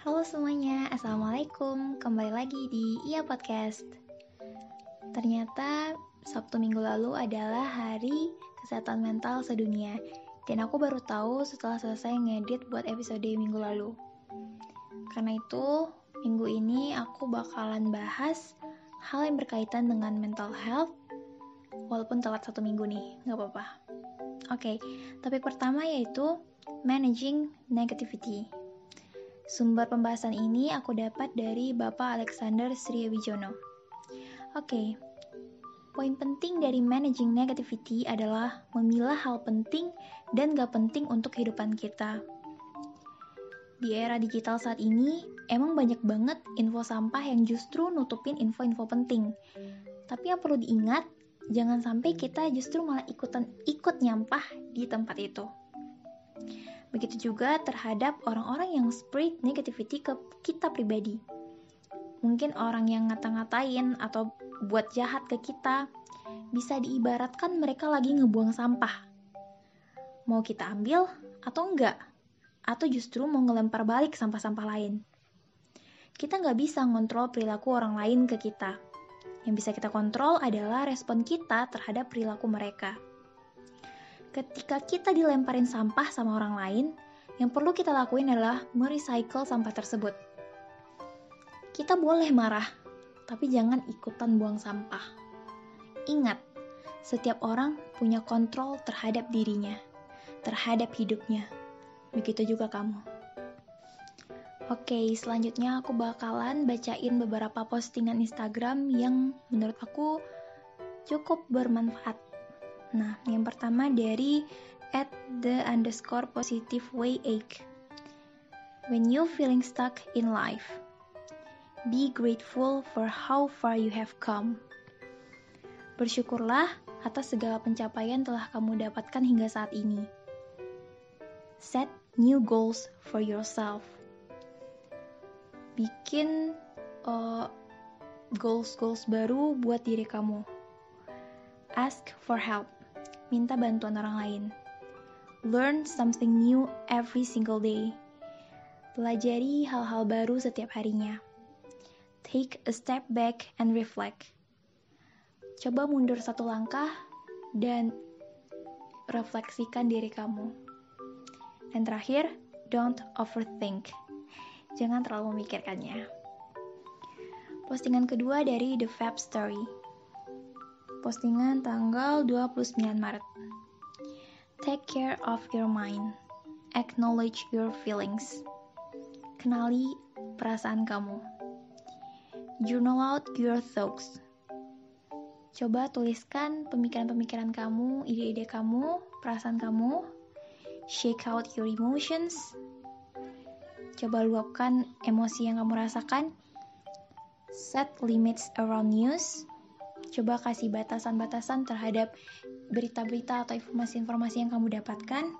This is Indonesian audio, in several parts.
Halo semuanya, Assalamualaikum. Kembali lagi di Iya Podcast. Ternyata Sabtu minggu lalu adalah hari kesehatan mental sedunia. Dan aku baru tahu setelah selesai ngedit buat episode minggu lalu. Karena itu, minggu ini aku bakalan bahas hal yang berkaitan dengan mental health Walaupun telat satu minggu nih, nggak apa-apa. Oke, topik pertama yaitu Managing Negativity Sumber pembahasan ini aku dapat dari Bapak Alexander Sriwijono. Oke, poin penting dari managing negativity adalah memilah hal penting dan gak penting untuk kehidupan kita. Di era digital saat ini, emang banyak banget info sampah yang justru nutupin info-info penting. Tapi yang perlu diingat, jangan sampai kita justru malah ikutan ikut nyampah di tempat itu. Begitu juga terhadap orang-orang yang spread negativity ke kita pribadi. Mungkin orang yang ngata-ngatain atau buat jahat ke kita bisa diibaratkan mereka lagi ngebuang sampah. Mau kita ambil atau enggak? Atau justru mau ngelempar balik sampah-sampah lain. Kita nggak bisa ngontrol perilaku orang lain ke kita. Yang bisa kita kontrol adalah respon kita terhadap perilaku mereka ketika kita dilemparin sampah sama orang lain, yang perlu kita lakuin adalah merecycle sampah tersebut. Kita boleh marah, tapi jangan ikutan buang sampah. Ingat, setiap orang punya kontrol terhadap dirinya, terhadap hidupnya. Begitu juga kamu. Oke, selanjutnya aku bakalan bacain beberapa postingan Instagram yang menurut aku cukup bermanfaat Nah, yang pertama dari at the underscore positive way ache. When you feeling stuck in life, be grateful for how far you have come. Bersyukurlah atas segala pencapaian telah kamu dapatkan hingga saat ini. Set new goals for yourself. Bikin uh, goals-goals baru buat diri kamu. Ask for help minta bantuan orang lain. Learn something new every single day. Pelajari hal-hal baru setiap harinya. Take a step back and reflect. Coba mundur satu langkah dan refleksikan diri kamu. Dan terakhir, don't overthink. Jangan terlalu memikirkannya. Postingan kedua dari The Fab Story postingan tanggal 29 Maret. Take care of your mind. Acknowledge your feelings. Kenali perasaan kamu. Journal out your thoughts. Coba tuliskan pemikiran-pemikiran kamu, ide-ide kamu, perasaan kamu. Shake out your emotions. Coba luapkan emosi yang kamu rasakan. Set limits around news coba kasih batasan-batasan terhadap berita-berita atau informasi-informasi yang kamu dapatkan.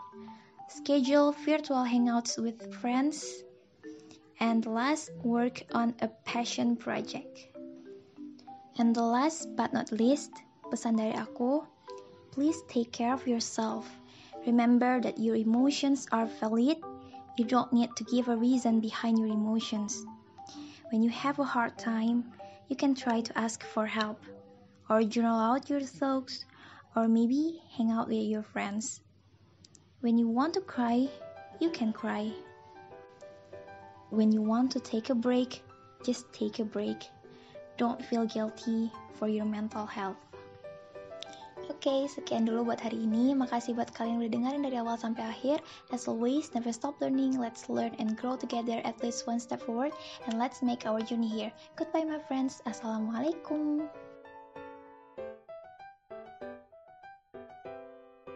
Schedule virtual hangouts with friends. And last, work on a passion project. And the last but not least, pesan dari aku, please take care of yourself. Remember that your emotions are valid. You don't need to give a reason behind your emotions. When you have a hard time, you can try to ask for help or journal out your thoughts, or maybe hang out with your friends. When you want to cry, you can cry. When you want to take a break, just take a break. Don't feel guilty for your mental health. Oke, okay, sekian dulu buat hari ini. Makasih buat kalian yang udah dengerin dari awal sampai akhir. As always, never stop learning. Let's learn and grow together at least one step forward. And let's make our journey here. Goodbye, my friends. Assalamualaikum.